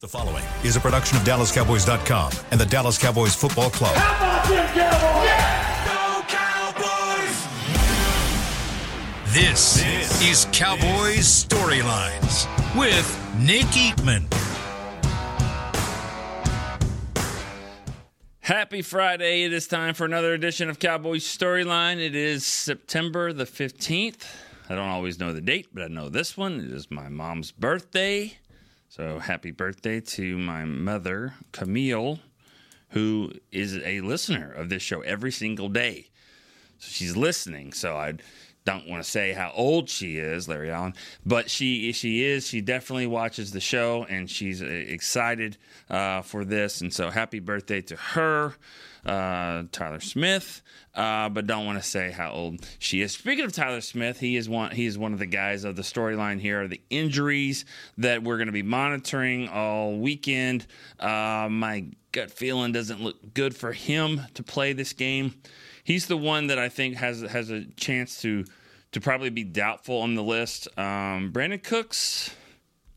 The following is a production of DallasCowboys.com and the Dallas Cowboys Football Club. How about them Cowboys? Go Cowboys! This, is Cowboys Storylines with Nick Eatman. Happy Friday. It is time for another edition of Cowboys Storyline. It is September the 15th. I don't always know the date, but I know this one. It is my mom's birthday. So happy birthday to my mother, Camille, who is a listener of this show every single day. So she's listening. So I don't want to say how old she is, Larry Allen, but she she is. She definitely watches the show and she's uh, excited uh, for this. And so happy birthday to her, uh, Tyler Smith. Uh, but don't want to say how old she is. Speaking of Tyler Smith, he is one. He is one of the guys of the storyline here. The injuries that we're going to be monitoring all weekend. Uh, my gut feeling doesn't look good for him to play this game. He's the one that I think has has a chance to to probably be doubtful on the list. Um, Brandin Cooks,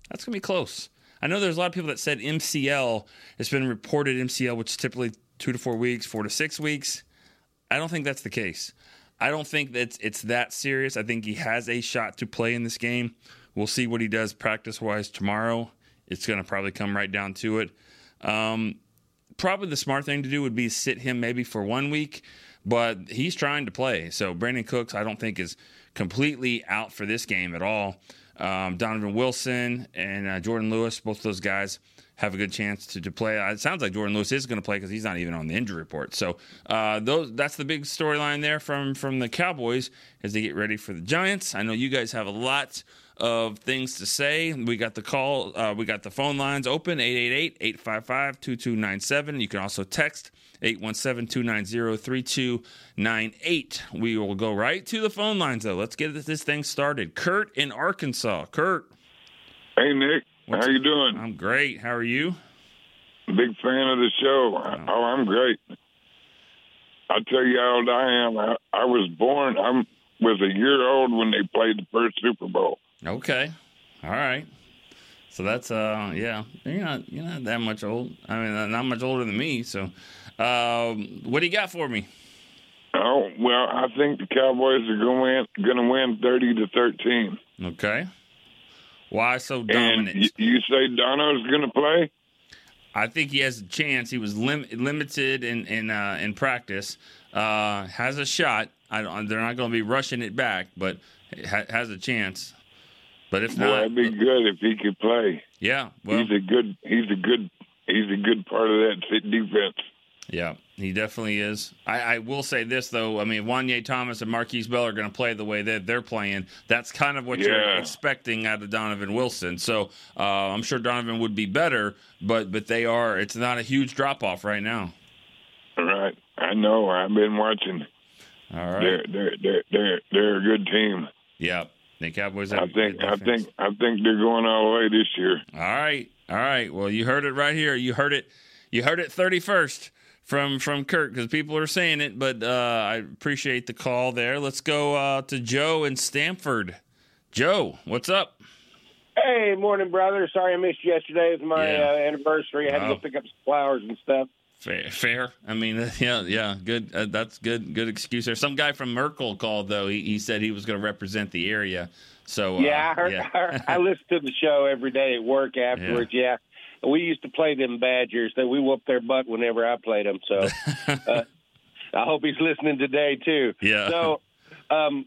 that's gonna be close. I know there's a lot of people that said MCL. It's been reported MCL, which typically two to four weeks, four to six weeks. I don't think that's the case. I don't think that it's that serious. I think he has a shot to play in this game. We'll see what he does practice wise tomorrow. It's going to probably come right down to it. Um, probably the smart thing to do would be sit him maybe for one week, but he's trying to play. So Brandin Cooks, I don't think is completely out for this game at all. Um, Donovan Wilson and uh, Jourdan Lewis, both those guys have a good chance to, to play. It sounds like Jourdan Lewis is going to play because he's not even on the injury report. So uh, those that's the big storyline there from from the Cowboys as they get ready for the Giants. I know you guys have a lot of things to say. We got the call, uh, we got the phone lines open 888-855-2297. You can also text 817-290-3298. We will go right to the phone lines though. Let's get this thing started. Kurt in Arkansas. Kurt. Hey Nick, What's- how you doing? I'm great. How are you? Big fan of the show. Oh, I'm great. I'll tell you how old I am. I, I was born. I was a year old when they played the first Super Bowl. Okay. All right. So that's uh yeah, you're not you're not that much old. I mean, not much older than me. So, um, what do you got for me? Oh well, I think the Cowboys are going to win, going to win thirty to thirteen. Okay. Why so And dominant? you, you say Dono's going to play? I think he has a chance. He was lim- limited in in uh, in practice. Uh, has a shot. I don't, they're not going to be rushing it back, but ha- has a chance. But if Boy, not, that'd be good if he could play. yeah, well, he's a good. He's a good. He's a good part of that fit defense. Yeah, he definitely is. I, I will say this though. I mean, Juanyeh Thomas and Markquese Bell are going to play the way that they're playing. That's kind of what you're expecting out of Donovan Wilson. So uh, I'm sure Donovan would be better, but but they are. It's not a huge drop off right now. All right, I know. I've been watching. All right. They're they're they're they're they're a good team. Yeah. The Cowboys. Have I think I think I think they're going all the way this year. All right. All right. Well, you heard it right here. You heard it. You heard it 31st from from Kurt because people are saying it. But uh, I appreciate the call there. Let's go uh, to Joe in Stamford. Joe, what's up? Hey, morning, brother. Sorry I missed you yesterday. It was my Yeah. uh, anniversary. I had to go pick up some flowers and stuff. Fair. fair. I mean, yeah, yeah. Good. Uh, that's good. Good excuse there. Some guy from Merkel called though. He, he said he was going to represent the area. So uh, yeah, I heard. yeah. I, heard- I listen to the show every day at work afterwards. Yeah. We used to play them Badgers. That we whooped their butt whenever I played them. So uh, I hope he's listening today too. Yeah. So, um,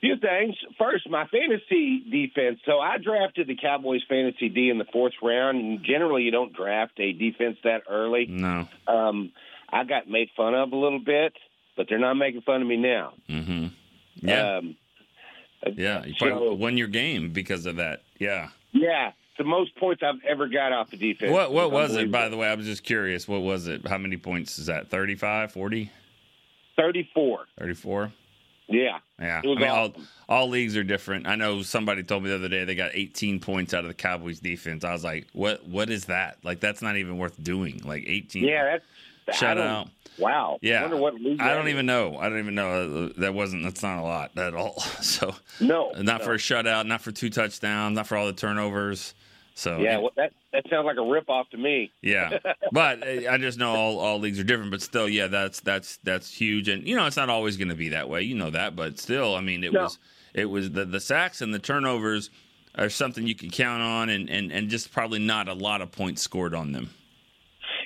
few things. First, my fantasy defense. So I drafted the Cowboys fantasy D in the fourth round. And generally, you don't draft a defense that early. no. um, I got made fun of a little bit, but they're not making fun of me now. Mm-hmm. Yeah. Um, yeah. You probably so- won your game because of that. Yeah. yeah, the most points I've ever got off the defense. What what was it, by the way? I was just curious. What was it? How many points is that? 35, 40, 34. 34? Yeah. Yeah. It was I mean, all, awesome. all leagues are different. I know somebody told me the other day they got 18 points out of the Cowboys defense. I was like, what What is that? Like, that's not even worth doing. Like, 18. Yeah, that's I Shout out. Wow. Yeah. wonder what league I don't is. even know. I don't even know. Uh, That wasn't, that's not a lot at all. So, No. not no. for a shutout, not for two touchdowns, not for all the turnovers. So yeah, well, that that sounds like a ripoff to me. Yeah, but uh, I just know all, all leagues are different. But still, yeah, that's that's that's huge. And you know, it's not always going to be that way. You know that, but still, I mean, it No. was it was the the sacks and the turnovers are something you can count on, and and and just probably not a lot of points scored on them.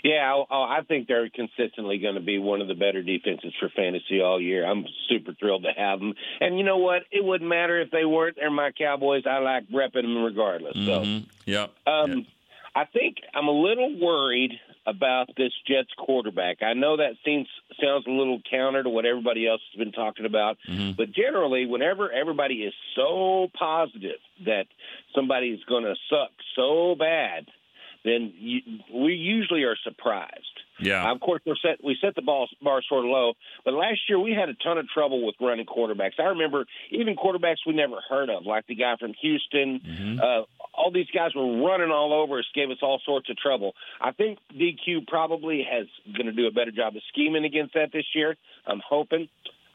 Yeah, I, I think they're consistently going to be one of the better defenses for fantasy all year. I'm super thrilled to have them. And you know what? It wouldn't matter if they weren't. They're my Cowboys. I like repping them regardless. Mhm. Yep. So, um, Yep. I think I'm a little worried about this Jets quarterback. I know that seems sounds a little counter to what everybody else has been talking about, Mhm. but generally, whenever everybody is so positive that somebody is going to suck so bad, then you, we usually are surprised. Yeah. Of course, we're set, we set the ball bar sort of low, but last year we had a ton of trouble with running quarterbacks. I remember even quarterbacks we never heard of, like the guy from Houston. Mhm. Uh, all these guys were running all over us, gave us all sorts of trouble. I think DQ probably has going to do a better job of scheming against that this year. I'm hoping,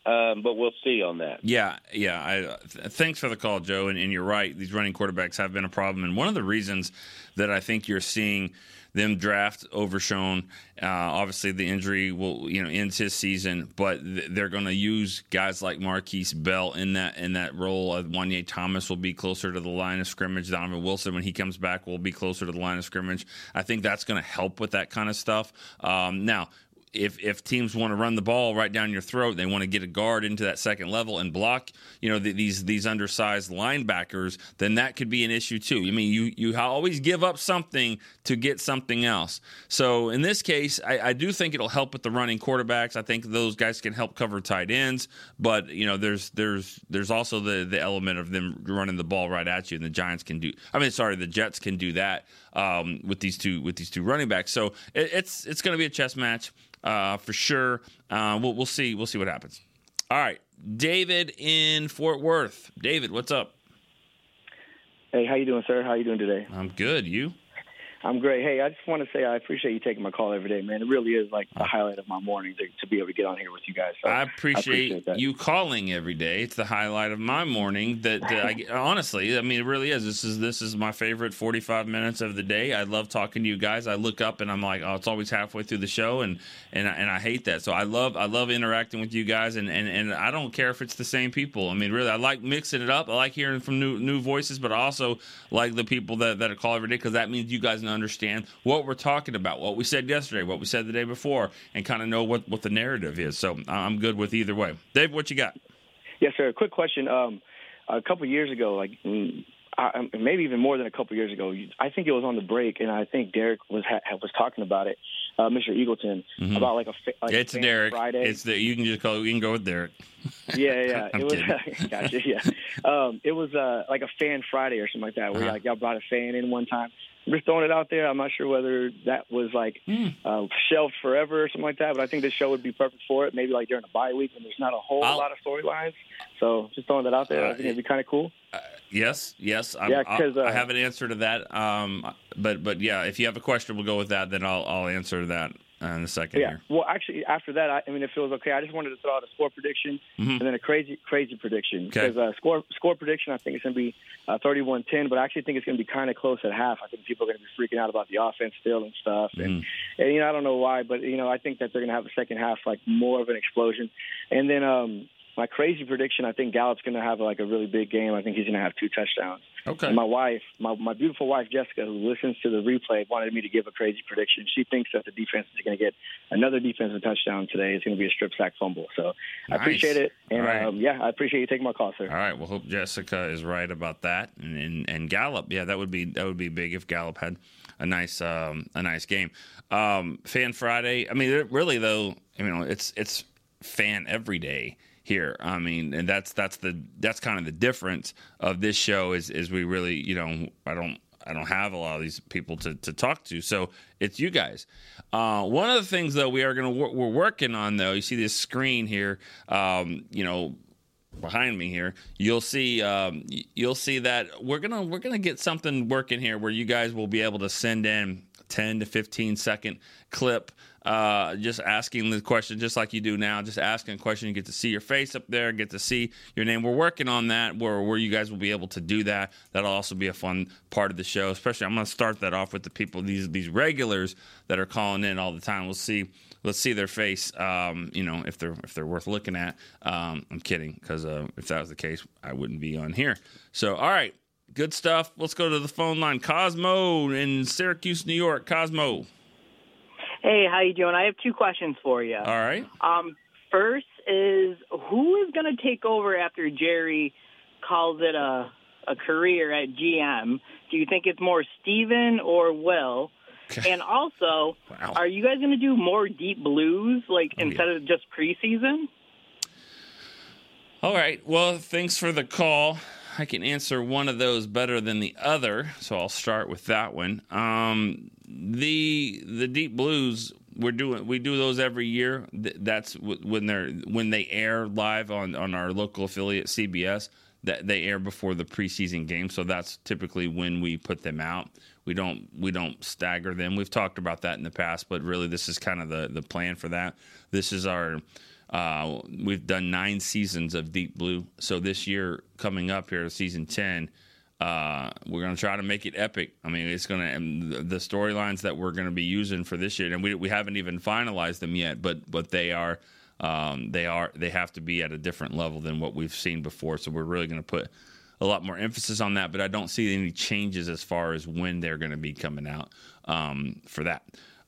um, but we'll see on that. Yeah, yeah. I, th- thanks for the call, Joe. And, and you're right; these running quarterbacks have been a problem. And one of the reasons that I think you're seeing them draft Overshown, uh, obviously the injury will you know ends his season, but th- they're going to use guys like Markquese Bell in that in that role. Uh, Juanyeh Thomas will be closer to the line of scrimmage. Donovan Wilson, when he comes back, will be closer to the line of scrimmage. I think that's going to help with that kind of stuff. Um, now if if teams want to run the ball right down your throat, they want to get a guard into that second level and block, you know, the, these these undersized linebackers, then that could be an issue too. I mean, you you always give up something to get something else. So in this case, I, I do think it'll help with the running quarterbacks. I think those guys can help cover tight ends, but you know, there's there's there's also the the element of them running the ball right at you, and the Giants can do. I mean, sorry, the Jets can do that um, with these two with these two running backs. So it, it's it's going to be a chess match uh, for sure. Uh, we'll, we'll see. We'll see what happens. All right, David in Fort Worth. David, what's up? Hey, how you doing, sir? How you doing today? I'm good. You? I'm great. Hey, I just want to say I appreciate you taking my call every day, man. It really is like the highlight of my morning to, to be able to get on here with you guys. So I appreciate, appreciate you calling every day. It's the highlight of my morning. That, that I honestly, I mean, it really is. This is this is my favorite 45 minutes of the day. I love talking to you guys. I look up and I'm like, oh, it's always halfway through the show, and and I- and I hate that. So I love I love interacting with you guys, and and and I don't care if it's the same people. I mean, really, I like mixing it up. I like hearing from new new voices, but I also like the people that that call every day because that means you guys understand what we're talking about, what we said yesterday, what we said the day before, and kind of know what what the narrative is. So I'm good with either way. Dave, what you got? Yes, sir. Quick question. Um, a couple years ago, like mm, I, maybe even more than a couple years ago, I think it was on the break, and I think Derek was ha- was talking about it, uh, Mr. Eagleton, Mhm. about like a fa- like it's Fan Derek. Friday. It's the you can just call. You can go with Derek. yeah, yeah. It was gotcha. Yeah, um, it was uh, like a fan Friday or something like that, where Uh-huh. like y'all brought a fan in one time. Just throwing it out there. I'm not sure whether that was like Hmm. uh, shelved forever or something like that, but I think this show would be perfect for it. Maybe like during a bye week when there's not a whole I'll- lot of storylines. So just throwing that out there. Uh, I think it'd be kind of cool. Yes, yes. I'm, Yeah, 'cause, uh, I have an answer to that. Um, but but yeah, if you have a question, we'll go with that. Then I'll I'll answer that uh, in the second Yeah. here. Well, actually, after that, I, I mean, if it was okay, I just wanted to throw out a score prediction Mhm. and then a crazy, crazy prediction. Okay. Because uh, score score prediction, I think it's going to be uh, 31-10, but I actually think it's going to be kind of close at half. I think people are going to be freaking out about the offense still and stuff. And, Mm-hmm. and you know, I don't know why, but you know, I think that they're going to have a second half like more of an explosion. And then um, my crazy prediction, I think Gallup's going to have like a really big game. I think he's going to have two touchdowns. Okay. And my wife, my, my beautiful wife Jessica, who listens to the replay, wanted me to give a crazy prediction. She thinks that the defense is going to get another defensive touchdown today. It's going to be a strip sack fumble. So I appreciate it, and right. um, yeah, I appreciate you taking my call, sir. All right. Well, hope Jessica is right about that, and, and and Gallup. Yeah, that would be that would be big if Gallup had a nice um, a nice game. Um, fan Friday. I mean, really though, you know, it's it's fan every day here. I mean, and that's that's the that's kind of the difference of this show is is we really you know I don't. I don't have a lot of these people to, to talk to, so it's you guys. Uh, one of the things though we are to we're working on though. You see this screen here. Um, you know, behind me here, you'll see um, you'll see that we're gonna we're gonna get something working here where you guys will be able to send in 10 to 15 second clip uh, just asking the question, just like you do now, just asking a question. You get to see your face up there, get to see your name. We're working on that where, where you guys will be able to do that. That'll also be a fun part of the show, especially I'm going to start that off with the people, these, these regulars that are calling in all the time. We'll see let's see their face. Um, you know, if they're if they're worth looking at. Um, I'm kidding because uh, if that was the case, I wouldn't be on here. So, all right, good stuff. Let's go to the phone line. Cosmo in Syracuse, New York. Cosmo. Hey, how you doing? I have two questions for you. All right. Um, first is who is going to take over after Jerry calls it a a career at GM? Do you think it's more Steven or Will? And also, wow. are you guys going to do more deep blues like oh, instead yeah. of just preseason? All right. Well, thanks for the call. I can answer one of those better than the other, so I'll start with that one. Um, the the deep blues we're doing we do those every year. That's when they're when they air live on on our local affiliate CBS. That they air before the preseason game, so that's typically when we put them out. We don't we don't stagger them. We've talked about that in the past, but really this is kind of the the plan for that. This is our uh, we've done nine seasons of Deep Blue, so this year coming up here, season ten, uh, we're going to try to make it epic. I mean, it's going to the storylines that we're going to be using for this year, and we we haven't even finalized them yet, but but they are. Um, they are they have to be at a different level than what we've seen before. So we're really going to put a lot more emphasis on that, but I don't see any changes as far as when they're going to be coming out um, for that.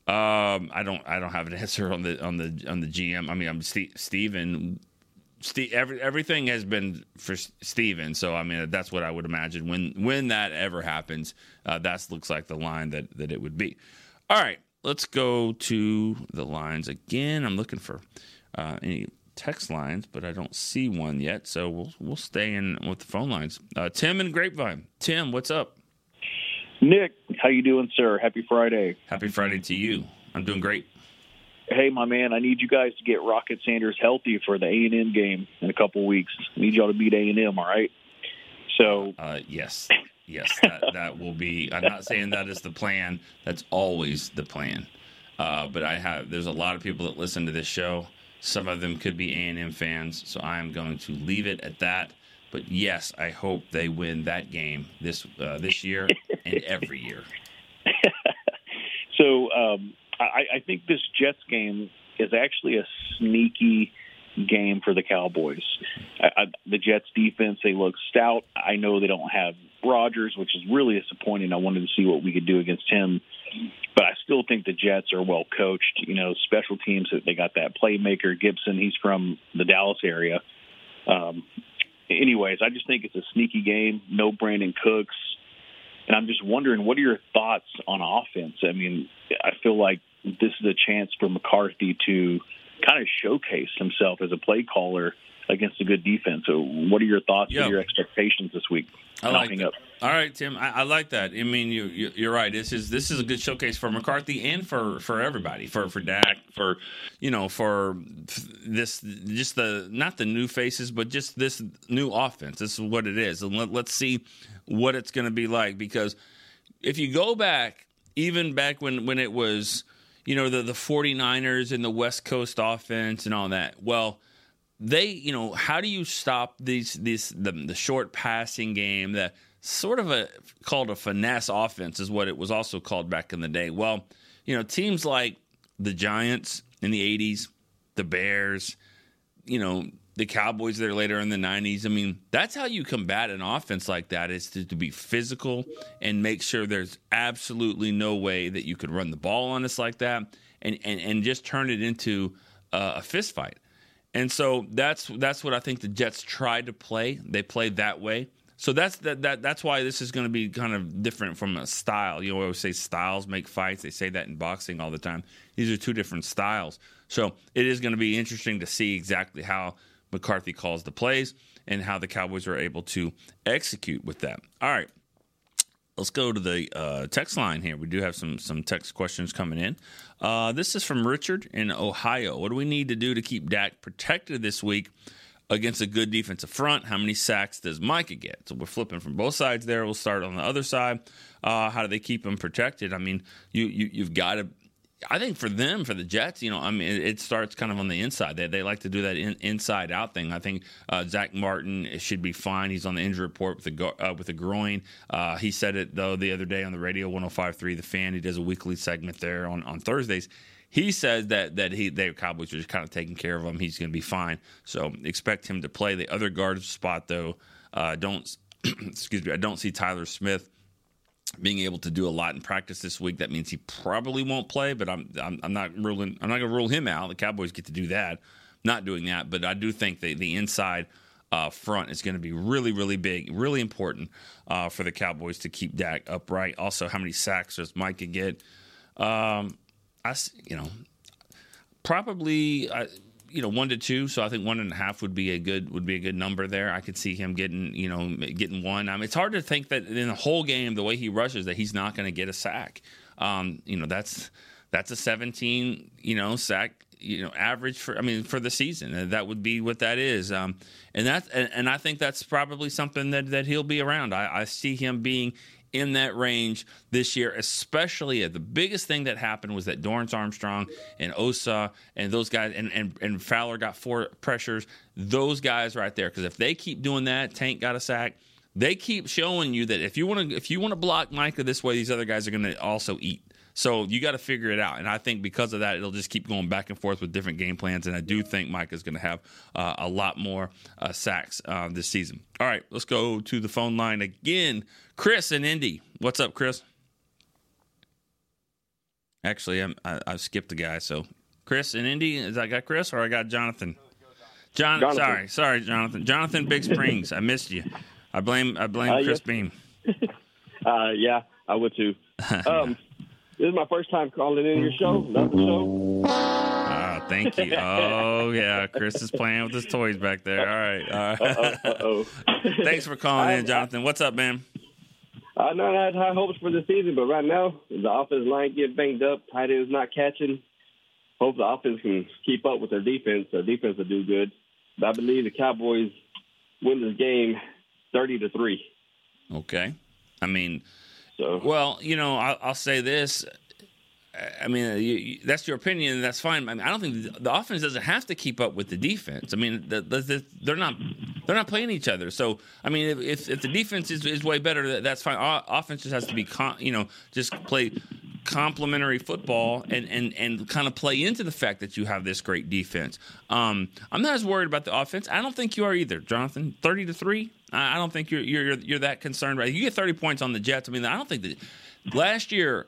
Um, I don't I don't have an answer on the on the on the GM. I mean, I'm St- Steven. Steve, every, everything has been for Steven, so I mean that's what I would imagine when when that ever happens. Uh, that looks like the line that that it would be. All right, let's go to the lines again. I'm looking for uh, any text lines, but I don't see one yet. So we'll we'll stay in with the phone lines. Uh, Tim and Grapevine. Tim, what's up? Nick, how you doing, sir? Happy Friday. Happy Friday to you. I'm doing great. Hey, my man, I need you guys to get Rocket Sanders healthy for the A and M game in a couple weeks. I need y'all to beat A and M. All right. So. Uh, yes. Yes, that, that will be. I'm not saying that is the plan. That's always the plan. Uh, but I have. There's a lot of people that listen to this show some of them could be A&M fans, so I am going to leave it at that. But yes, I hope they win that game this uh, this year and every year. so um, I, I think this Jets game is actually a sneaky game for the Cowboys. I, I, the Jets defense, they look stout. I know they don't have Rodgers, which is really disappointing. I wanted to see what we could do against him but I still think the Jets are well coached. You know, special teams. They got that playmaker Gipson. He's from the Dallas area. Um, anyways, I just think it's a sneaky game. No Brandin Cooks, and I'm just wondering, what are your thoughts on offense? I mean, I feel like this is a chance for McCarthy to kind of showcase himself as a play caller against a good defense. So, what are your thoughts and your expectations this week? I like that. Up? All right, Tim. I, I, like that. I mean, you, you are right. This is this is a good showcase for McCarthy and for for everybody. For for Dak. For you know for this just the not the new faces, but just this new offense. This is what it is, and let, let's see what it's going to be like. Because if you go back, even back when when it was you know the the 49ers and the West Coast offense and all that. Well they, you know, how do you stop these these the, the short passing game, the sort of a called a finesse offense is what it was also called back in the day. Well, you know, teams like the Giants in the 80s, the Bears, you know, the Cowboys there later in the 90s. I mean, that's how you combat an offense like that is to, to be physical and make sure there's absolutely no way that you could run the ball on us like that and, and, and just turn it into a fist fight. And so that's that's what I think the Jets tried to play. They played that way. So that's that, that that's why this is going to be kind of different from a style. You know, I always say styles make fights. They say that in boxing all the time. These are two different styles. So it is going to be interesting to see exactly how McCarthy calls the plays and how the Cowboys are able to execute with that. All right let's go to the uh, text line here. We do have some some text questions coming in. Uh, this is from Richard in Ohio. What do we need to do to keep Dak protected this week against a good defensive front? How many sacks does Micah get? So we're flipping from both sides there. We'll start on the other side. Uh, how do they keep him protected? I mean, you, you you've got to. I think for them, for the Jets, you know, I mean, it, it starts kind of on the inside. They, they like to do that in, inside out thing. I think uh, Zack Martin should be fine. He's on the injury report with the uh, with the groin. Uh, he said it though the other day on the radio 105.3 The Fan. He does a weekly segment there on on Thursdays. He says that that he the Cowboys are just kind of taking care of him. He's going to be fine. So expect him to play the other guard spot though. Uh, don't excuse me. I don't see Tyler Smith being able to do a lot in practice this week. That means he probably won't play, but I'm I'm, I'm not ruling. I'm not going to rule him out. The Cowboys get to do that. Not doing that, but I do think that the inside uh, front is going to be really, really big, really important uh, for the Cowboys to keep Dak upright. Also, how many sacks does Micah get? Um, I, you know, probably. I, you know one to two, so I think one and a half would be a good would be a good number there. I could see him getting you know getting one. I mean, it's hard to think that in the whole game, the way he rushes, that he's not going to get a sack. Um, you know, that's that's a 17 you know sack you know average for I mean for the season. That would be what that is. Um, and that and, and, I think that's probably something that that he'll be around. I, I see him being in that range this year, especially uh, the biggest thing that happened was that Dorance Armstrong and Osa and those guys and, and, and Fowler got four pressures. Those guys right there. Because if they keep doing that, Tank got a sack. They keep showing you that if you want to if you want to block Micah this way, these other guys are going to also eat. So you got to figure it out. And I think because of that, it'll just keep going back and forth with different game plans. And I do think Mike is going to have uh, a lot more uh, sacks uh, this season. All right, let's go to the phone line again. Chris in Indy. What's up, Chris? Actually, I'm, I, I skipped the guy. So Chris in Indy. Is I got Chris or I got Jonathan? John, Jonathan. sorry, sorry, Jonathan. Jonathan Big Springs. I missed you. I blame I blame uh, Chris yes. Beam. uh, yeah, I would too. Um, this is my first time calling in your show. Love the show. Ah, thank you. Oh yeah, Chris is playing with his toys back there. All right, all right. Uh-oh, Thanks for calling I, in, Jonathan. What's up, man? I know I had high hopes for the season, but right now the offensive line get banged up. Tight ends not catching. Hope the offense can keep up with their defense. Their defense will do good. But I believe the Cowboys win this game, thirty to three. Okay, I mean so well, you know, I'll, I'll say this. I mean, you, you, that's your opinion. That's fine. I, mean, I don't think the, the, offense doesn't have to keep up with the defense. I mean, the, the, they're not they're not playing each other. So, I mean, if, if, if the defense is, is way better, that's fine. Offense just has to be, con, you know, just play complementary football and, and, and kind of play into the fact that you have this great defense. Um, I'm not as worried about the offense. I don't think you are either, Jonathan. Thirty to three. I don't think you're you're you're that concerned. Right? You get 30 points on the Jets. I mean, I don't think that last year.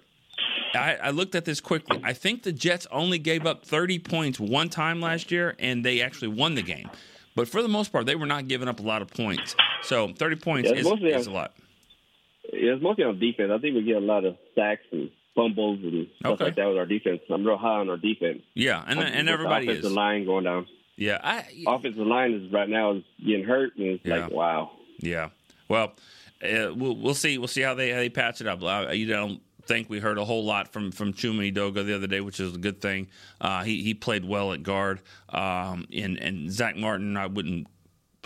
I, I looked at this quickly. I think the Jets only gave up 30 points one time last year, and they actually won the game. But for the most part, they were not giving up a lot of points. So 30 points yeah, is, is on, a lot. Yeah, it's mostly on defense. I think we get a lot of sacks and fumbles and stuff okay. like that with our defense. I'm real high on our defense. Yeah, and and everybody offensive is. line going down. Yeah, I offensive line is right now is getting hurt, and it's yeah. like wow. Yeah. Well, uh, we'll we'll see we'll see how they how they patch it up. You don't think we heard a whole lot from from Chuma Edoga the other day, which is a good thing. Uh, he he played well at guard, um, and and Zack Martin, I wouldn't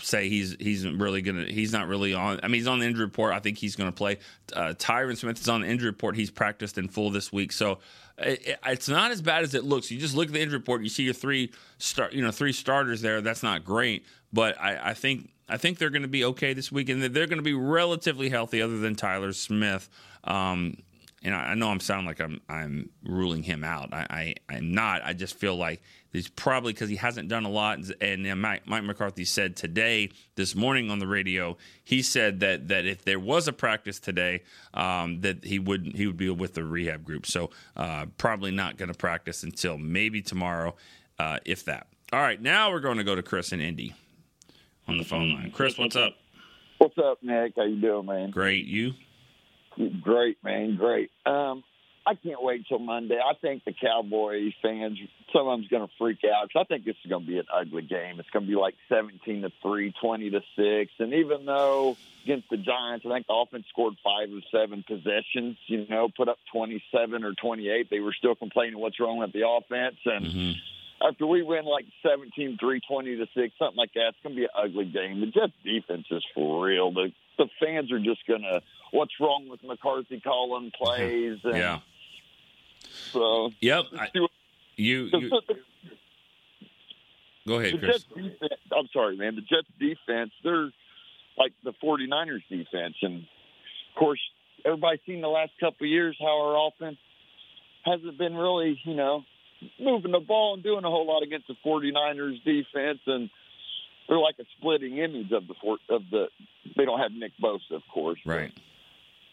say he's he's really gonna he's not really on. I mean, he's on the injury report. I think he's to play. Uh, Tyron Smith is on the injury report. He's practiced in full this week, so it, it's not as bad as it looks. You just look at the injury report. You see your three start, you know, three starters there. That's not great, but I, I think I think they're going to be okay this week, and they're going to be relatively healthy, other than Tyler Smith. Um, and I, know I'm sounding like I'm I'm ruling him out. I, I am not. I just feel like he's probably because he hasn't done a lot. And, and Mike, Mike, McCarthy said today, this morning on the radio, he said that that if there was a practice today, um, that he would he would be with the rehab group. So uh, probably not going to practice until maybe tomorrow, uh, if that. All right, now we're going to go to Chris and Indy on the phone line. Chris, what's up? What's up, Nick? How you doing, man? Great. You? Great, man. Great. Um, I can't wait till Monday. I think the Cowboys fans, some of them's going to freak out because I think this is going to be an ugly game. It's going to be like 17 to 3, 20 to 6. And even though against the Giants, I think the offense scored five of seven possessions, you know, put up 27 or 28, they were still complaining what's wrong with the offense. And mm-hmm after we win like 17 3 20 to 6 something like that it's going to be an ugly game the jets defense is for real the the fans are just going to what's wrong with mccarthy calling plays and yeah So Yep. I, you, you go ahead, the Chris. Jets defense, I'm sorry, man. The Jets defense, they're like the 49ers defense. And of course, everybody's seen the last couple of years how our offense hasn't been really, you know, moving the ball and doing a whole lot against the 49ers defense. And they're like a splitting image of the of the. They don't have Nick Bosa, of course. Right.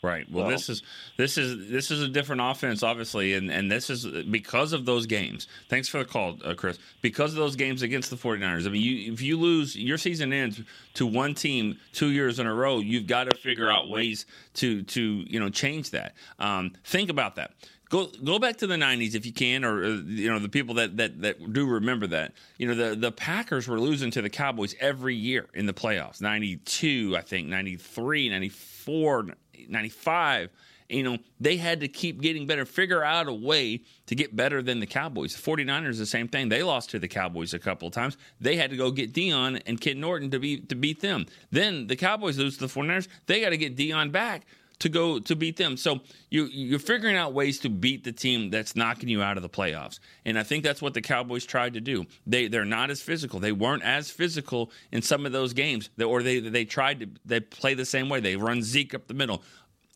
Right. Well, So- this is this is this is a different offense, obviously, and and this is because of those games. Thanks for the call, uh, Chris. Because of those games against the 49ers. I mean, you, if you lose, your season ends to one team two years in a row. You've got to figure out ways to to you know change that. Um, think about that. Go go back to the '90s if you can, or uh, you know the people that, that that do remember that. You know the the Packers were losing to the Cowboys every year in the playoffs. '92, I think, '93, '94, '95. You know they had to keep getting better, figure out a way to get better than the Cowboys. The 49ers, the same thing. They lost to the Cowboys a couple of times. They had to go get Deion and ken Norton to be to beat them. Then the Cowboys lose to the 49ers. They got to get Dion back to go to beat them. So you you're figuring out ways to beat the team that's knocking you out of the playoffs. And I think that's what the Cowboys tried to do. They they're not as physical. They weren't as physical in some of those games. Or they they tried to they play the same way. They run Zeke up the middle.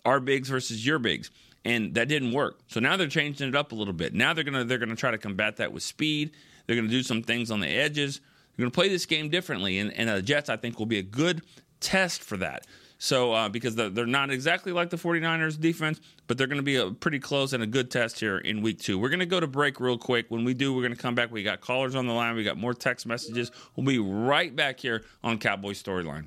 Our bigs versus your bigs. And that didn't work. So now they're changing it up a little bit. Now they're gonna they're gonna try to combat that with speed. They're gonna do some things on the edges. They're gonna play this game differently. And, and the Jets, I think, will be a good test for that. So, uh, because they're, they're not exactly like the 49ers defense, but they're going to be a pretty close and a good test here in week two. We're going to go to break real quick. When we do, we're going to come back. We got callers on the line, we got more text messages. We'll be right back here on Cowboy Storyline.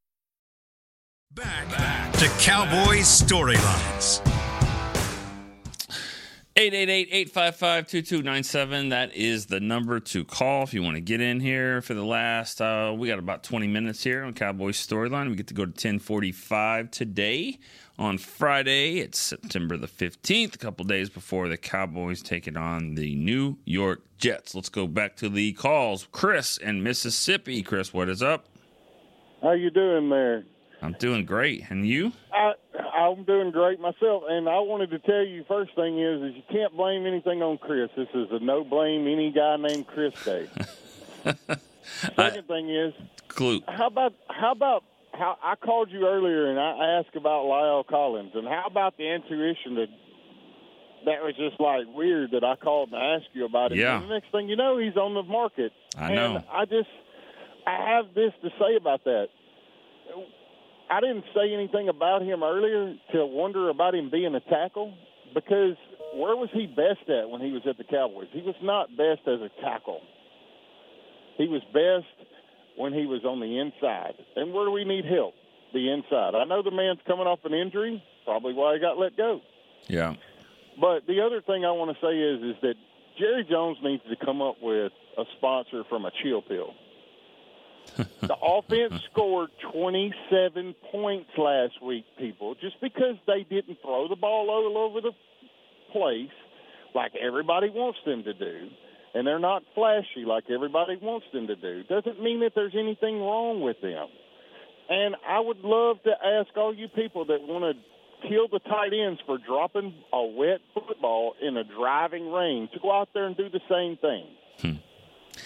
Back to Cowboys Storylines. 888-855-2297 that is the number to call if you want to get in here for the last uh, we got about 20 minutes here on cowboys storyline. We get to go to 1045 today on friday. It's september the 15th a couple days before the cowboys take it on the new york jets. Let's go back to the calls. Chris in mississippi. Chris what is up? How you doing there? I'm doing great and you I I'm doing great myself, and I wanted to tell you first thing is is you can't blame anything on Chris. This is a no blame any guy named Chris day. Second thing is, Clue. how about how about how I called you earlier and I asked about La'el Collins, and how about the intuition that that was just like weird that I called and asked you about it. Yeah. And the next thing you know, he's on the market. I know. And I just I have this to say about that. I didn't say anything about him earlier to wonder about him being a tackle because where was he best at when he was at the Cowboys? He was not best as a tackle. He was best when he was on the inside. And where do we need help? The inside. I know the man's coming off an injury, probably why he got let go. Yeah. But the other thing I want to say is is that Jerry Jones needs to come up with a sponsor from a chill pill. the offense scored 27 points last week, people, just because they didn't throw the ball all over the place like everybody wants them to do, and they're not flashy like everybody wants them to do, doesn't mean that there's anything wrong with them. And I would love to ask all you people that want to kill the tight ends for dropping a wet football in a driving rain to go out there and do the same thing. Hmm.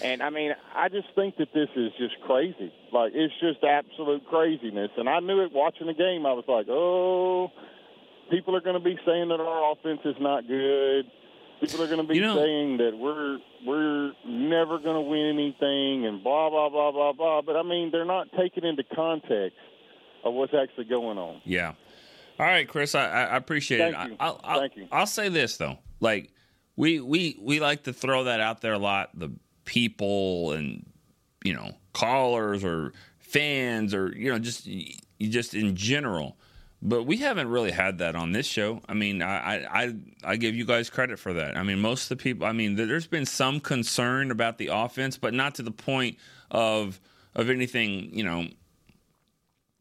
And I mean, I just think that this is just crazy. Like it's just absolute craziness. And I knew it watching the game. I was like, oh, people are going to be saying that our offense is not good. People are going to be You know- saying that we're we're never going to win anything and blah blah blah blah blah. But I mean, they're not taking into context of what's actually going on. Yeah. All right, Chris, I, I appreciate it. Thank you. I, I'll, I'll, Thank you. I'll say this though, like we we we like to throw that out there a lot. The people and you know callers or fans or you know just just in general. But we haven't really had that on this show. I mean, I, I I give you guys credit for that. I mean, most of the people. I mean, there's been some concern about the offense, but not to the point of of anything. You know,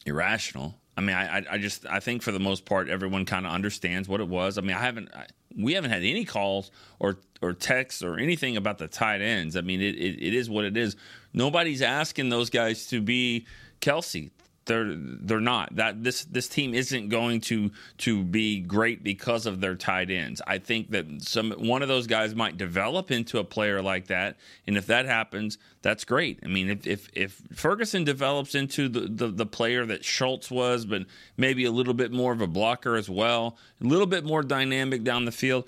irrational. I mean, I, I- just I think for the most part everyone kind of understands what it was. I mean, I haven't I, we haven't had any calls or or texts or anything about the tight ends. I mean, it, it, it is what it is. Nobody's asking those guys to be Kelce. They're they're not. That this this team isn't going to to be great because of their tight ends. I think that some one of those guys might develop into a player like that, and if that happens, that's great. I mean, if if, if Ferguson develops into the, the the player that Schultz was, but maybe a little bit more of a blocker as well, a little bit more dynamic down the field,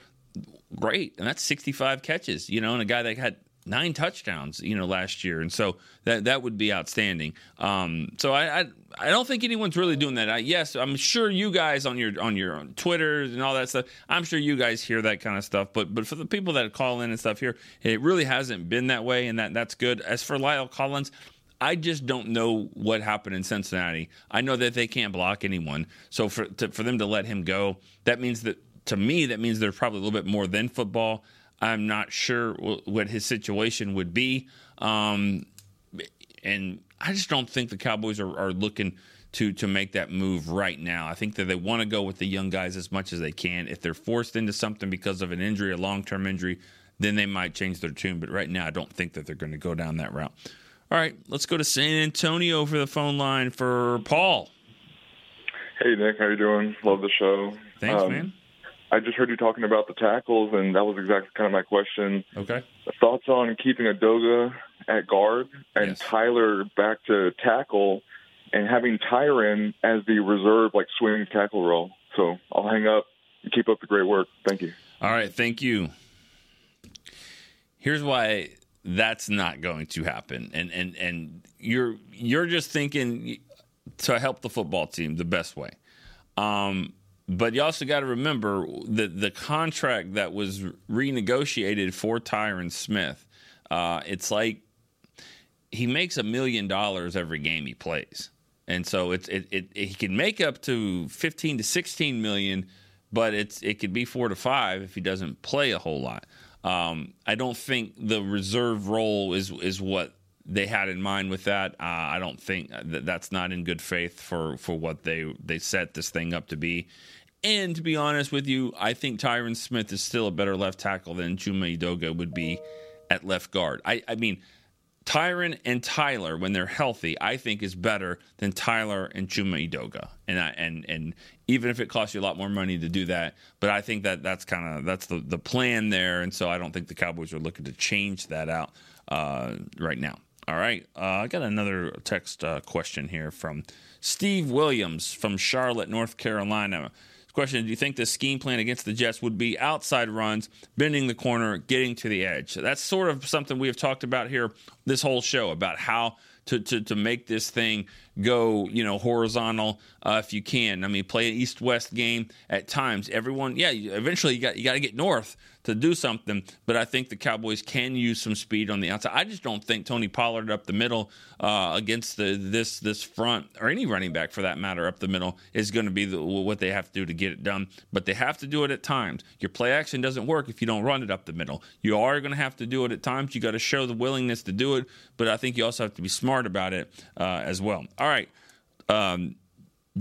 great. And that's 65 catches, you know, and a guy that had nine touchdowns, you know, last year. And so that that would be outstanding. Um, so I, I I don't think anyone's really doing that. I, yes, I'm sure you guys on your on your on Twitter and all that stuff. I'm sure you guys hear that kind of stuff. But but for the people that call in and stuff here, it really hasn't been that way, and that that's good. As for La'el Collins. I just don't know what happened in Cincinnati. I know that they can't block anyone. So for to, for them to let him go, that means that to me that means there's probably a little bit more than football. I'm not sure wh- what his situation would be, um, and I just don't think the Cowboys are, are looking to to make that move right now. I think that they want to go with the young guys as much as they can. If they're forced into something because of an injury, a long term injury, then they might change their tune. But right now, I don't think that they're going to go down that route. All right, let's go to San Antonio for the phone line for Paul. Hey Nick, how you doing? Love the show. Thanks, Um, man. I just heard you talking about the tackles, and that was exactly kind of my question. Okay. Thoughts on keeping Edoga at guard and Tyler back to tackle, and having Tyron as the reserve, like swing tackle role. So I'll hang up. and Keep up the great work. Thank you. All right, thank you. Here's why that's not going to happen, and and and you're you're just thinking to help the football team the best way. Um, but you also got to remember the the contract that was renegotiated for Tyron Smith. Uh, it's like he makes a million dollars every game he plays, and so it's it, it, it he can make up to fifteen to sixteen million, but it's it could be four to five if he doesn't play a whole lot. Um, I don't think the reserve role is is what they had in mind with that. Uh, I don't think that that's not in good faith for for what they they set this thing up to be. And to be honest with you, I think Tyron Smith is still a better left tackle than Chuma Edoga would be at left guard. I, I mean, Tyron and Tyler, when they're healthy, I think is better than Tyler and Chuma Edoga. And I, and and even if it costs you a lot more money to do that, but I think that that's kind of that's the the plan there. And so I don't think the Cowboys are looking to change that out uh, right now. All right, uh, I got another text uh, question here from Steve Williams from Charlotte, North Carolina. Question Do you think the scheme plan against the Jets would be outside runs, bending the corner, getting to the edge? That's sort of something we have talked about here this whole show about how to, to, to make this thing go, you know, horizontal uh, if you can. I mean, play an east west game at times. Everyone, yeah, eventually you got you got to get north to do something. But I think the Cowboys can use some speed on the outside. I just don't think Tony Pollard up the middle uh, against the, this this front or any running back for that matter up the middle is going to be the, what they have to do to get it done. But they have to do it at times. Your play action doesn't work if you don't run it up the middle. You are going to have to do it at times. You got to show the willingness to do it. But I think you also have to be smart about it uh, as well. All right. Um,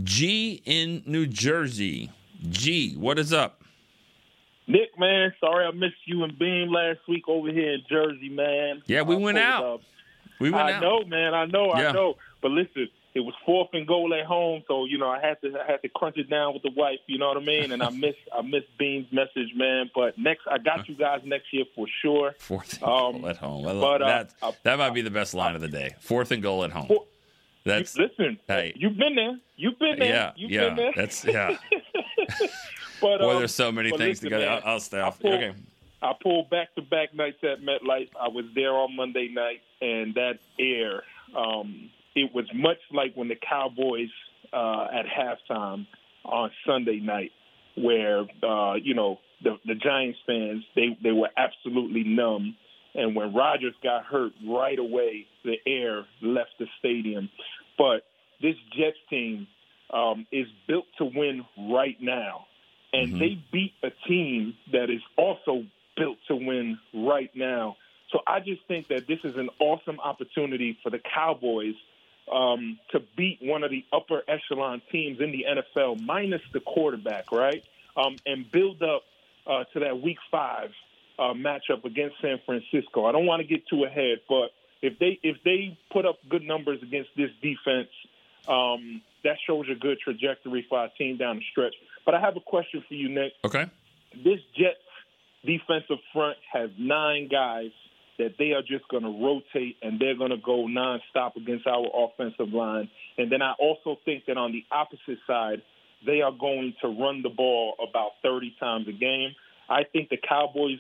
G in New Jersey. G, what is up? Nick, man, sorry I missed you and Beam last week over here in Jersey, man. Yeah, we went out. Up. We went I out. know, man. I know. Yeah. I know. But listen, it was fourth and goal at home, so you know I had to I had to crunch it down with the wife. You know what I mean? And I missed I missed Beam's message, man. But next, I got you guys next year for sure. Fourth and Um, goal at home. But, uh, that, uh, that might be the best line of the day. Fourth and goal at home. That's listen. hey, You've been there. You've been there. yeah, You've yeah. been there. That's yeah. But Boy, um, there's so many things listen, to go. man, I'll, I'll stay off. pulled- okay. I pulled back to back nights at MetLife. I was there on Monday night, and that air, um, it was much like when the Cowboys uh, at halftime on Sunday night, where uh, you know the, the Giants fans they they were absolutely numb, and when Rodgers got hurt right away, the air left the stadium. But this Jets team um, is built to win and they beat a team that is also built to win right now. So I just think that this is an awesome opportunity for the Cowboys um, to beat one of the upper echelon teams in the NFL, minus the quarterback, right? Um, and build up uh, to that Week Five uh, matchup against San Francisco. I don't want to get too ahead, but if they if they put up good numbers against this defense, um, that shows a good trajectory for our team down the stretch. But I have a question for you, Nick. Okay. This Jets defensive front has nine guys that they are just going to rotate and they're going to go nonstop against our offensive line. And then I also think that on the opposite side, they are going to run the ball about 30 times a game. I think the Cowboys'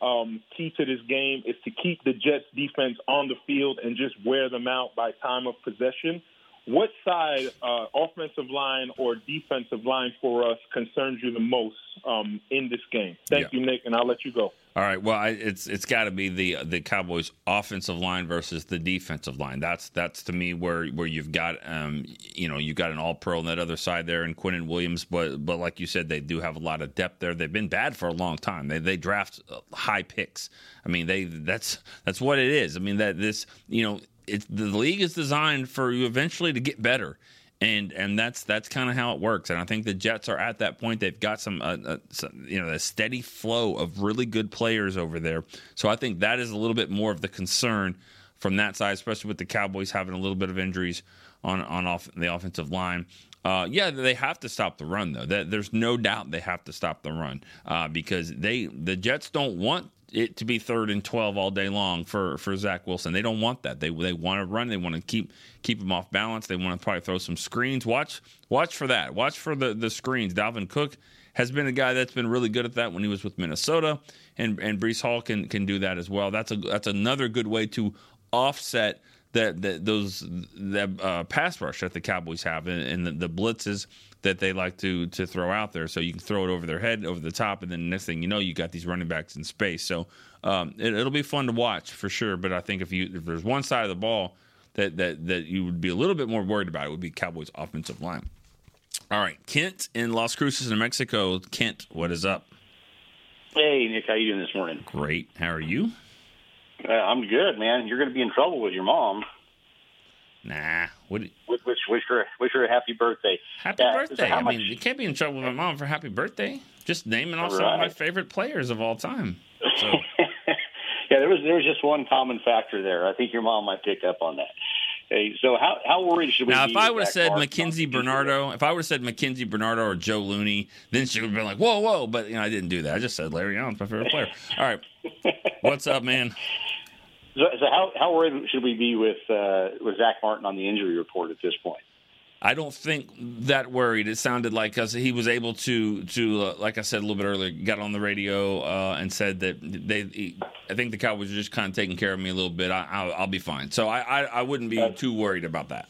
um, key to this game is to keep the Jets defense on the field and just wear them out by time of possession. What side, uh, offensive line or defensive line for us, concerns you the most um, in this game? Thank you, Nick, and I'll let you go. All right. Well, I, it's it's got to be the the Cowboys' offensive line versus the defensive line. That's that's to me where where you've got um you know you've got an All Pro on that other side there and Quinnen Williams, but but like you said, they do have a lot of depth there. They've been bad for a long time. They they draft uh, high picks. I mean they that's that's what it is. I mean that this you know the league is designed for you eventually to get better and and that's that's kind of how it works. And I think the Jets are at that point. They've got some, uh, uh, some, you know, a steady flow of really good players over there. So I think that is a little bit more of the concern from that side, especially with the Cowboys having a little bit of injuries on on off the offensive line. Uh, yeah, they have to stop the run though. That, there's no doubt they have to stop the run uh, because they the Jets don't want it to be third and twelve all day long for for Zach Wilson. They don't want that. They they want to run. They want to keep keep him off balance. They want to probably throw some screens. Watch watch for that. Watch for the the screens. Dalvin Cook has been a guy that's been really good at that when he was with Minnesota, and and Breece Hall can can do that as well. That's a that's another good way to offset that, that those that uh, pass rush that the Cowboys have and, and the, the blitzes that they like to to throw out there. So you can throw it over their head, over the top, and then the next thing you know, you got these running backs in space. So um, it, it'll be fun to watch for sure. But I think if you if there's one side of the ball that that that you would be a little bit more worried about, it would be Cowboys offensive line. All right, Kent in Las Cruces, New Mexico. Kent, what is up? Hey, Nick, how you doing this morning? Great. How are you? Uh, I'm good, man. You're going to be in trouble with your mom. Nah. What? Wish, wish, wish her, wish her a happy birthday. Happy Yeah, birthday! how I much- mean, you can't be in trouble with my mom for happy birthday. Just naming off some of my favorite players of all time. So yeah, there was there was just one common factor there. I think your mom might pick up on that. Hey, so how how worried should we Now, be? if I would have said? Mackenzy Bernadeau, if I would have said Mackenzy Bernadeau or Joe Looney, then she would have been like, "Whoa, whoa!" But you know, I didn't do that. I just said Larry Allen's my favorite player. All right, what's up, man? So, so how how worried should we be with uh, with Zack Martin on the injury report at this point? I don't think that worried. It sounded like because he was able to to uh, like I said a little bit earlier, got on the radio uh, and said that they. He, I think the Cowboys are just kind of taking care of me a little bit. I, I'll, I'll be fine. So I, I I wouldn't be too worried about that.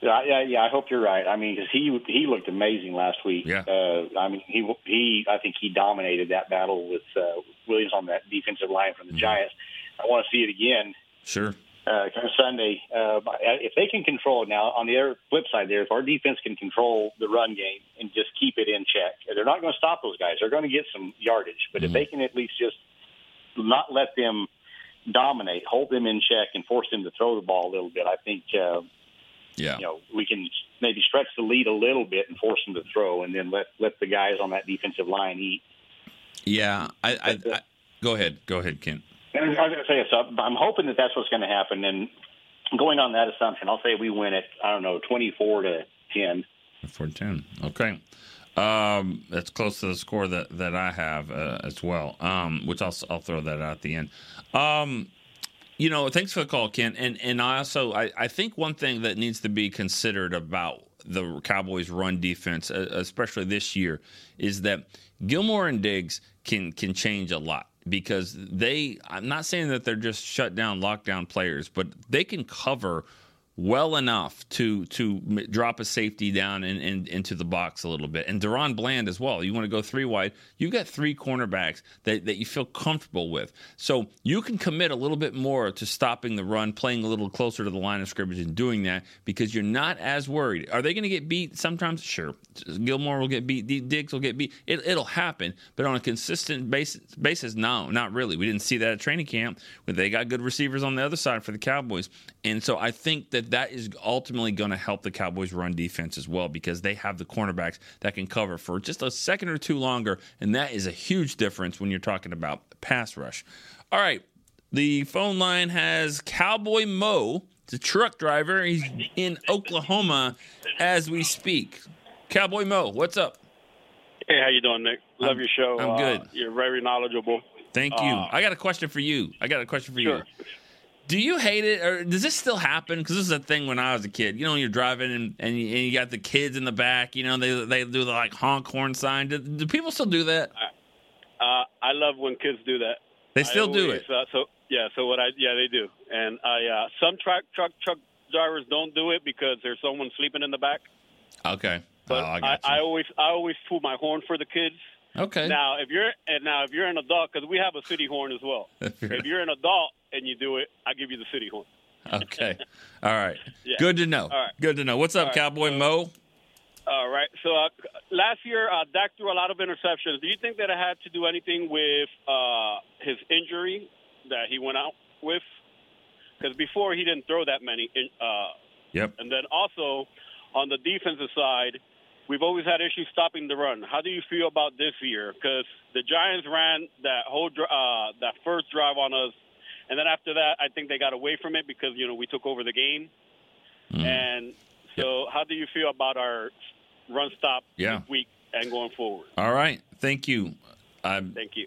Yeah, yeah, yeah. I hope you're right. I mean, because he he looked amazing last week. Yeah. Uh, I mean, he he. I think he dominated that battle with uh, Williams on that defensive line from the Giants. I want to see it again Sure. uh, Sunday. Uh, if they can control it now, on the other flip side, there, if our defense can control the run game and just keep it in check, they're not going to stop those guys. They're going to get some yardage, but if they can at least just not let them dominate, hold them in check, and force them to throw the ball a little bit, I think. Uh, Yeah. You know, we can maybe stretch the lead a little bit and force them to throw, and then let let the guys on that defensive line eat. Yeah. I, I, I go ahead. Go ahead, Kent. And I was going to say, so I'm hoping that that's what's going to happen. And going on that assumption, I'll say we win it. I don't know, 24 to 10. Four ten. Okay. Um, that's close to the score that, that I have uh, as well. Um, which I'll I'll throw that out at the end. Um, you know, thanks for the call, Ken. And and I also I, I think one thing that needs to be considered about the Cowboys' run defense, especially this year, is that Gilmore and Diggs can can change a lot because they. I'm not saying that they're just shut down, lockdown players, but they can cover well enough to to drop a safety down and, and into the box a little bit. And DaRon Bland as well. You want to go three wide. You've got three cornerbacks that, that you feel comfortable with. So you can commit a little bit more to stopping the run, playing a little closer to the line of scrimmage and doing that because you're not as worried. Are they going to get beat sometimes? Sure. Gilmore will get beat. Diggs will get beat. It, it'll happen. But on a consistent basis, basis, no, not really. We didn't see that at training camp they got good receivers on the other side for the Cowboys. And so I think that that is ultimately going to help the Cowboys run defense as well because they have the cornerbacks that can cover for just a second or two longer. And that is a huge difference when you're talking about pass rush. All right. The phone line has Cowboy Mo, the truck driver. He's in Oklahoma as we speak. Cowboy Mo, what's up? Hey, how you doing, Nick? Love I'm- your show. I'm Uh, good. You're very knowledgeable. Thank you. Uh, I got a question for you. I got a question for Sure. you. Do you hate it, or does this still happen? Because this is a thing when I was a kid. You know, when you're driving and, and, you, and you got the kids in the back. You know, they they do the like honk horn sign. Do, do people still do that? Uh, I love when kids do that. They still do it. Uh, so yeah, so what I yeah they do, and I uh, some truck truck truck drivers don't do it because there's someone sleeping in the back. Okay. But oh, I I. I always I always toot my horn for the kids. Okay. Now if you're and now if you're an adult because we have a city horn as well. If you're- if you're an adult and you do it, I give you the city horn. okay. All right. Yeah. Good to know. All right. Good to know. What's up, All right. Cowboy Mo? All right. So uh, last year, uh, Dak threw a lot of interceptions. Do you think that it had to do anything with uh, his injury that he went out with? Because before he didn't throw that many. In, uh, Yep. and then also on the defensive side, we've always had issues stopping the run. How do you feel about this year? Because the Giants ran that whole uh, that first drive on us, and then after that, I think they got away from it because you know we took over the game. Mm. And so, how do you feel about our run stop Yeah. this week and going forward? All right. Thank you. I Thank you.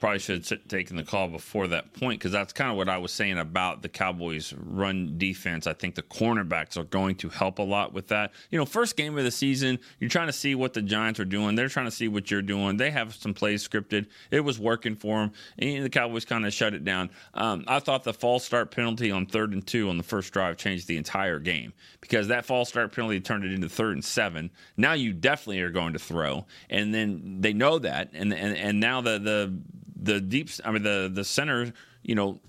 Probably should have taken the call before that point because that's kind of what I was saying about the Cowboys' run defense. I think the cornerbacks are going to help a lot with that. You know, first game of the season, you're trying to see what the Giants are doing. They're trying to see what you're doing. They have some plays scripted. It was working for them, and the Cowboys kind of shut it down. Um, I thought the false start penalty on third and two on the first drive changed the entire game because that false start penalty turned it into third and seven. Now you definitely are going to throw, and then they know that, and and and now the the the deep i mean the the center you know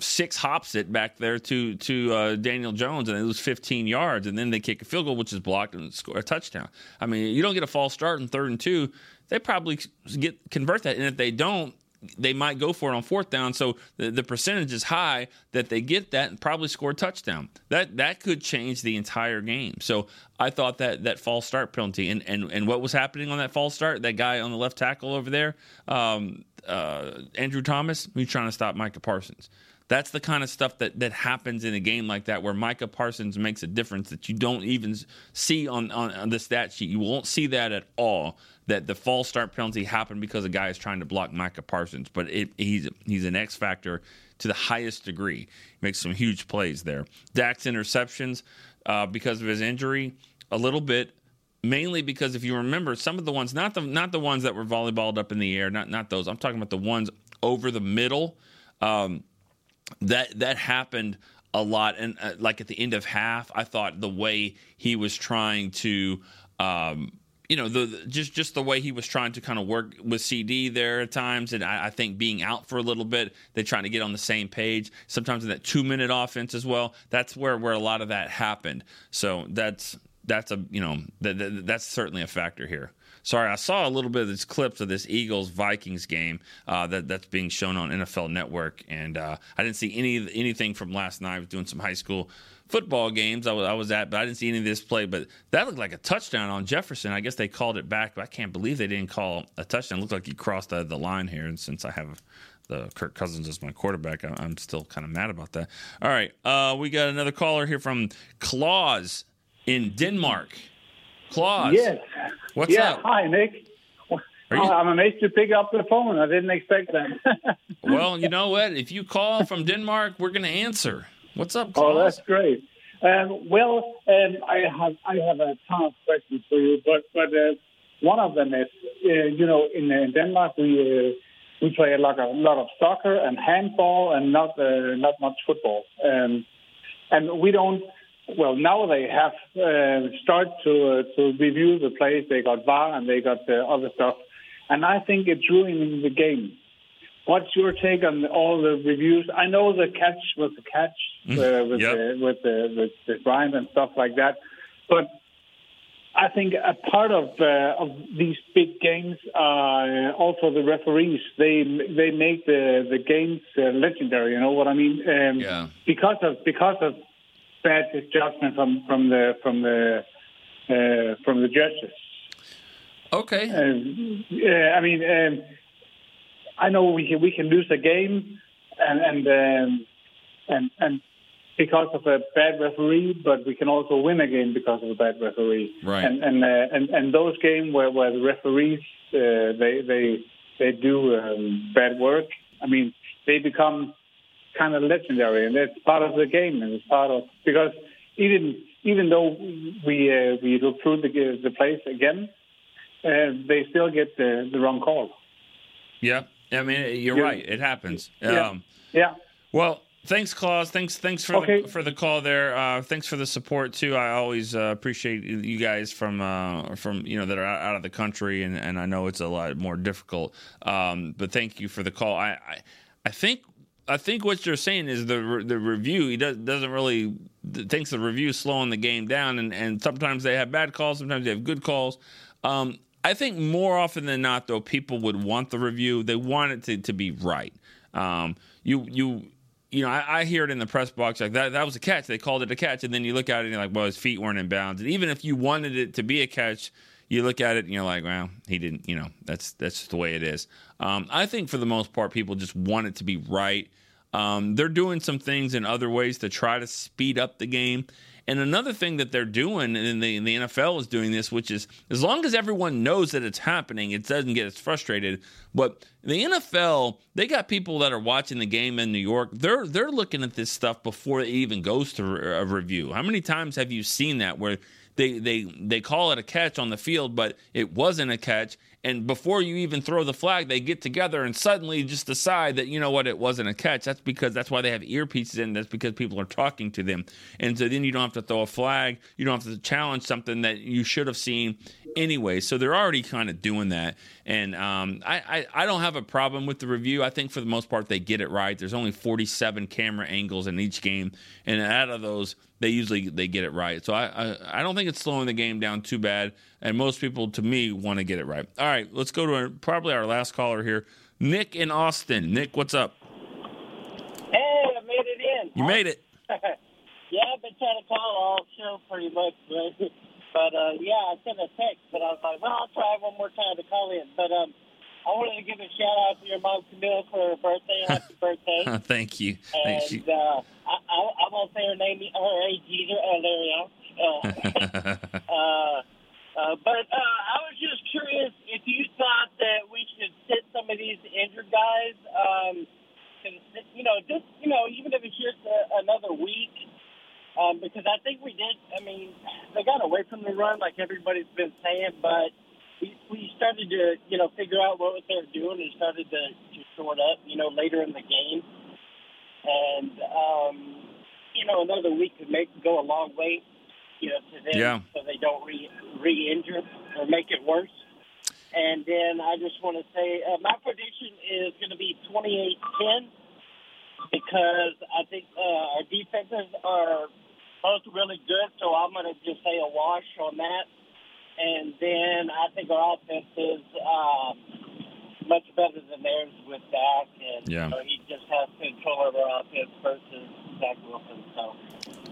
six hops it back there to to uh, Daniel Jones and they lose 15 yards and then they kick a field goal which is blocked and score a touchdown. I mean, you don't get a false start in third and two, they probably get convert that and if they don't they might go for it on fourth down. So the, the percentage is high that they get that and probably score a touchdown. That that could change the entire game. So I thought that that false start penalty and, and, and what was happening on that false start, that guy on the left tackle over there, um, uh, Andrew Thomas, he's trying to stop Micah Parsons. That's the kind of stuff that, that happens in a game like that where Micah Parsons makes a difference that you don't even see on, on, on the stat sheet. You won't see that at all. That the false start penalty happened because a guy is trying to block Micah Parsons, but it, he's he's an X factor to the highest degree. He makes some huge plays there. Dak's interceptions uh, because of his injury, a little bit mainly because if you remember some of the ones not the not the ones that were volleyballed up in the air not not those i'm talking about the ones over the middle um, that that happened a lot and uh, like at the end of half i thought the way he was trying to um, you know the just just the way he was trying to kind of work with CeeDee there at times, and I, I, think being out for a little bit, they're trying to get on the same page. Sometimes in that two minute offense as well, that's where where a lot of that happened. So that's that's a you know that, that's certainly a factor here. Sorry, I saw a little bit of this clips of this Eagles Vikings game uh, that that's being shown on NFL Network, and uh, I didn't see any anything from last night. I was doing some high school football games I was, I was at, but I didn't see any of this play. But that looked like a touchdown on Jefferson. I guess they called it back, but I can't believe they didn't call a touchdown. It looked like he crossed the, the line here, and since I have the Kirk Cousins as my quarterback, I'm still kind of mad about that. All right, uh, we got another caller here from Claus in Denmark. Claus. Yes. What's yeah. up? Hi, Nick. You- I'm amazed you pick up the phone. I didn't expect that. well, you know what? If you call from Denmark, we're going to answer. What's up, oh, that's great. Um, well, um, I have I have a ton of questions for you, but but uh, one of them is, uh, you know, in, uh, Denmark we uh, we play a lot of, lot of soccer and handball and not uh, not much football, um, and we don't. Well, now they have uh, started to uh, to review the plays. They got VAR and they got uh, other stuff, and I think it's ruining the game. What's your take on all the reviews? I know the catch was the catch uh, with, Yep. the, with the with the grind and stuff like that, but I think a part of uh, of these big games are also the referees. They they make the the games uh, legendary. You know what I mean? Um, yeah. Because of because of bad judgment from from the from the uh, from the judges. Okay. Yeah, I mean, um, I know we can we can lose a game, and and um, and and because of a bad referee, but we can also win a game because of a bad referee. Right. And and uh, and, and those games where, where the referees uh, they they they do um, bad work. I mean, they become kind of legendary, and it's part of the game, and it's part of because even even though we uh, we look through the the plays again, uh, they still get the, the wrong call. Yeah. I mean, you're Yeah. right. It happens. Yeah. Um, Yeah. Well, thanks, Claus. Thanks, thanks for Okay. the, for the call there. Uh, thanks for the support too. I always uh, appreciate you guys from uh, from you know that are out out of the country, and, and I know it's a lot more difficult. Um, but thank you for the call. I, I I think I think what you're saying is the re- the review. He does, doesn't really thinks the review slowing the game down, and, and sometimes they have bad calls, sometimes they have good calls. Um, I think more often than not, though, people would want the review. They want it to, to be right. Um, you you you know, I, I hear it in the press box like that. That was a catch. They called it a catch, and then you look at it and you're like, well, his feet weren't in bounds. And even if you wanted it to be a catch, you look at it and you're like, well, he didn't. You know, that's that's just the way it is. Um, I think for the most part, people just want it to be right. Um, they're doing some things in other ways to try to speed up the game. And another thing that they're doing, and the, the NFL is doing this, which is as long as everyone knows that it's happening, it doesn't get as frustrated. But the NFL, they got people that are watching the game in New York. They're they're looking at this stuff before it even goes to a review. How many times have you seen that where they they they call it a catch on the field, but it wasn't a catch? And before you even throw the flag, they get together and suddenly just decide that you know what, it wasn't a catch. That's because that's why they have earpieces in. That's because people are talking to them, and so then you don't have to throw a flag. You don't have to challenge something that you should have seen anyway. So they're already kind of doing that, and um, I, I I don't have a problem with the review. I think for the most part they get it right. There's only 47 camera angles in each game, and out of those they usually they get it right. So I, I I don't think it's slowing the game down too bad. And most people, to me, want to get it right. All right, let's go to our, probably our last caller here, Nick in Austin. Nick, what's up? Hey, I made it in. You made it. yeah, I've been trying to call all show pretty much, but, but uh, yeah, I sent a text, but I was like, well, I'll try one more time to call in. But um, I wanted to give a shout out to your mom, Camille, for her birthday. Happy birthday. Thank you. And Thank you. uh, I, I, I won't say her name, her age either. Oh, there we are. Uh, uh, uh, but uh, I was just curious if you thought that we should sit some of these injured guys. Um, you know, just you know, even if it's just a, another week, um, because I think we did. I mean, they got away from the run, like everybody's been saying, but we, we started to, you know, figure out what they were doing and started to, to short up, you know, later in the game. And, um, you know, another week could make go a long way, you know, to them Yeah. so they don't re, re-injure or make it worse. And then I just want to say uh, my prediction is going to be 28-10 because I think uh, our defenses are both really good, so I'm going to just say a wash on that. And then I think our offense is um, much better than theirs with Dak, and Yeah. you know, he just has control of our offense versus Zach Wilson. So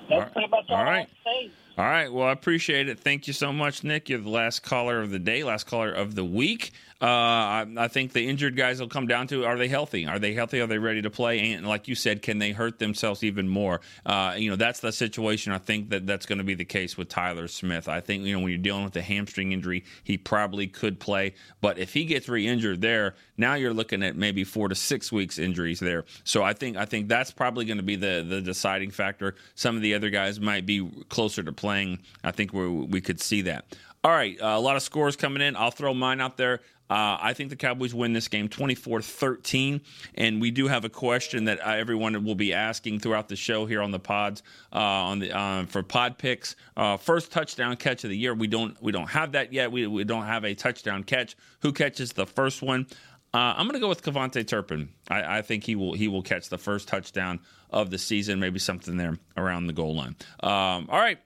that's right. pretty much all, All I have to say. All right. Well, I appreciate it. Thank you so much, Nick. You're the last caller of the day, last caller of the week. Uh, I, I think the injured guys will come down to are they healthy? Are they healthy? Are they ready to play? And like you said, can they hurt themselves even more? Uh, you know, that's the situation. I think that that's going to be the case with Tyler Smith. I think, you know, when you're dealing with a hamstring injury, he probably could play. But if he gets re injured there, now you're looking at maybe four to six weeks injuries there. So I think I think that's probably going to be the the deciding factor. Some of the other guys might be closer to playing. I think we we could see that. All right, uh, a lot of scores coming in. I'll throw mine out there. Uh, I think the Cowboys win this game 24 13. And we do have a question that uh, everyone will be asking throughout the show here on the pods uh, on the uh, for pod picks. Uh, first touchdown catch of the year. We don't we don't have that yet. We, we don't have a touchdown catch. Who catches the first one? Uh, I'm going to go with KaVontae Turpin. I, I think he will he will catch the first touchdown of the season. Maybe something there around the goal line. Um, all right.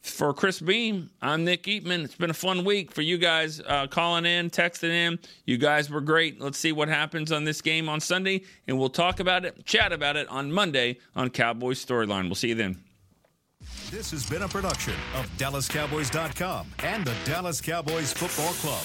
For Chris Beam, I'm Nick Eatman. It's been a fun week for you guys uh, calling in, texting in. You guys were great. Let's see what happens on this game on Sunday, and we'll talk about it, chat about it on Monday on Cowboys Storyline. We'll see you then. This has been a production of DallasCowboys.com and the Dallas Cowboys Football Club.